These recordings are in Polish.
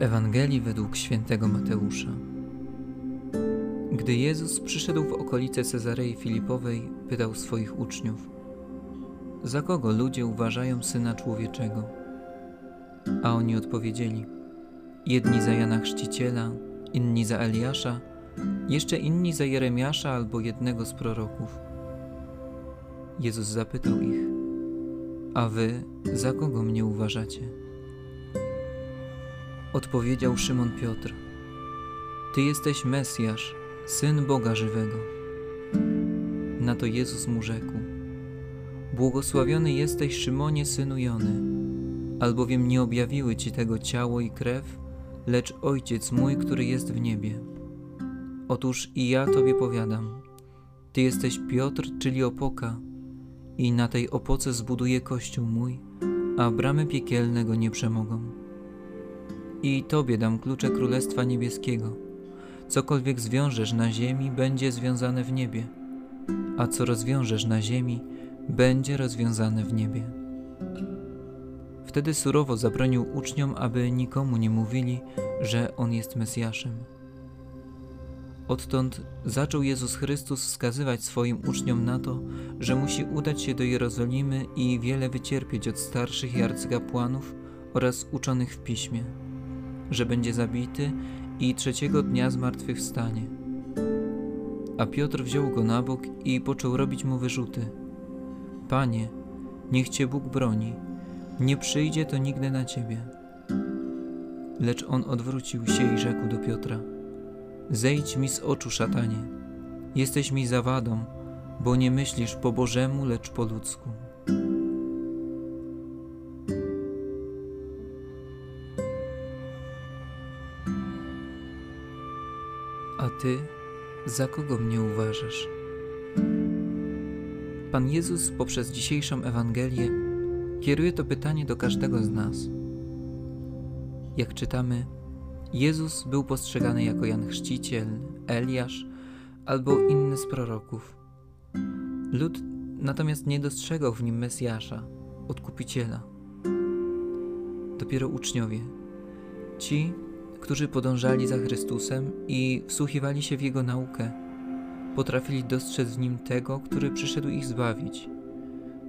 Ewangelii według świętego Mateusza. Gdy Jezus przyszedł w okolice Cezarei Filipowej, pytał swoich uczniów: Za kogo ludzie uważają syna człowieczego? A oni odpowiedzieli: Jedni za Jana Chrzciciela, inni za Eliasza, jeszcze inni za Jeremiasza albo jednego z proroków. Jezus zapytał ich: A wy za kogo mnie uważacie? Odpowiedział Szymon Piotr: Ty jesteś Mesjasz, syn Boga żywego. Na to Jezus mu rzekł: Błogosławiony jesteś, Szymonie, synu Jony, albowiem nie objawiły ci tego ciało i krew, lecz Ojciec mój, który jest w niebie. Otóż i ja tobie powiadam: Ty jesteś Piotr, czyli opoka, i na tej opoce zbuduję kościół mój, a bramy piekielne go nie przemogą. I Tobie dam klucze Królestwa Niebieskiego. Cokolwiek zwiążesz na ziemi, będzie związane w niebie, a co rozwiążesz na ziemi, będzie rozwiązane w niebie. Wtedy surowo zabronił uczniom, aby nikomu nie mówili, że On jest Mesjaszem. Odtąd zaczął Jezus Chrystus wskazywać swoim uczniom na to, że musi udać się do Jerozolimy i wiele wycierpieć od starszych i arcykapłanów oraz uczonych w piśmie że będzie zabity i trzeciego dnia zmartwychwstanie. A Piotr wziął go na bok i począł robić mu wyrzuty. Panie, niech Cię Bóg broni, nie przyjdzie to nigdy na Ciebie. Lecz on odwrócił się i rzekł do Piotra: Zejdź mi z oczu, szatanie, jesteś mi zawadą, bo nie myślisz po Bożemu, lecz po ludzku. A ty, za kogo mnie uważasz? Pan Jezus poprzez dzisiejszą Ewangelię kieruje to pytanie do każdego z nas. Jak czytamy, Jezus był postrzegany jako Jan Chrzciciel, Eliasz albo inny z proroków. Lud natomiast nie dostrzegał w nim Mesjasza, odkupiciela. Dopiero uczniowie, ci, którzy podążali za Chrystusem i wsłuchiwali się w Jego naukę, potrafili dostrzec w Nim tego, który przyszedł ich zbawić.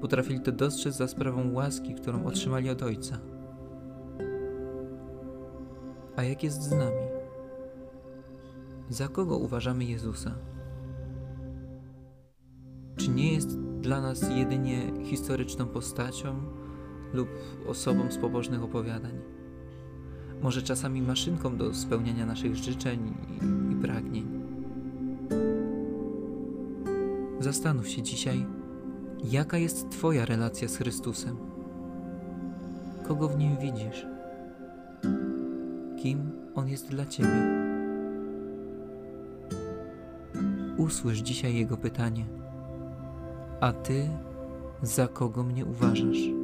Potrafili to dostrzec za sprawą łaski, którą otrzymali od Ojca. A jak jest z nami? Za kogo uważamy Jezusa? Czy nie jest dla nas jedynie historyczną postacią lub osobą z pobożnych opowiadań? Może czasami maszynką do spełniania naszych życzeń i, i pragnień. Zastanów się dzisiaj, jaka jest Twoja relacja z Chrystusem. Kogo w nim widzisz? Kim On jest dla Ciebie? Usłysz dzisiaj Jego pytanie: A Ty za kogo mnie uważasz?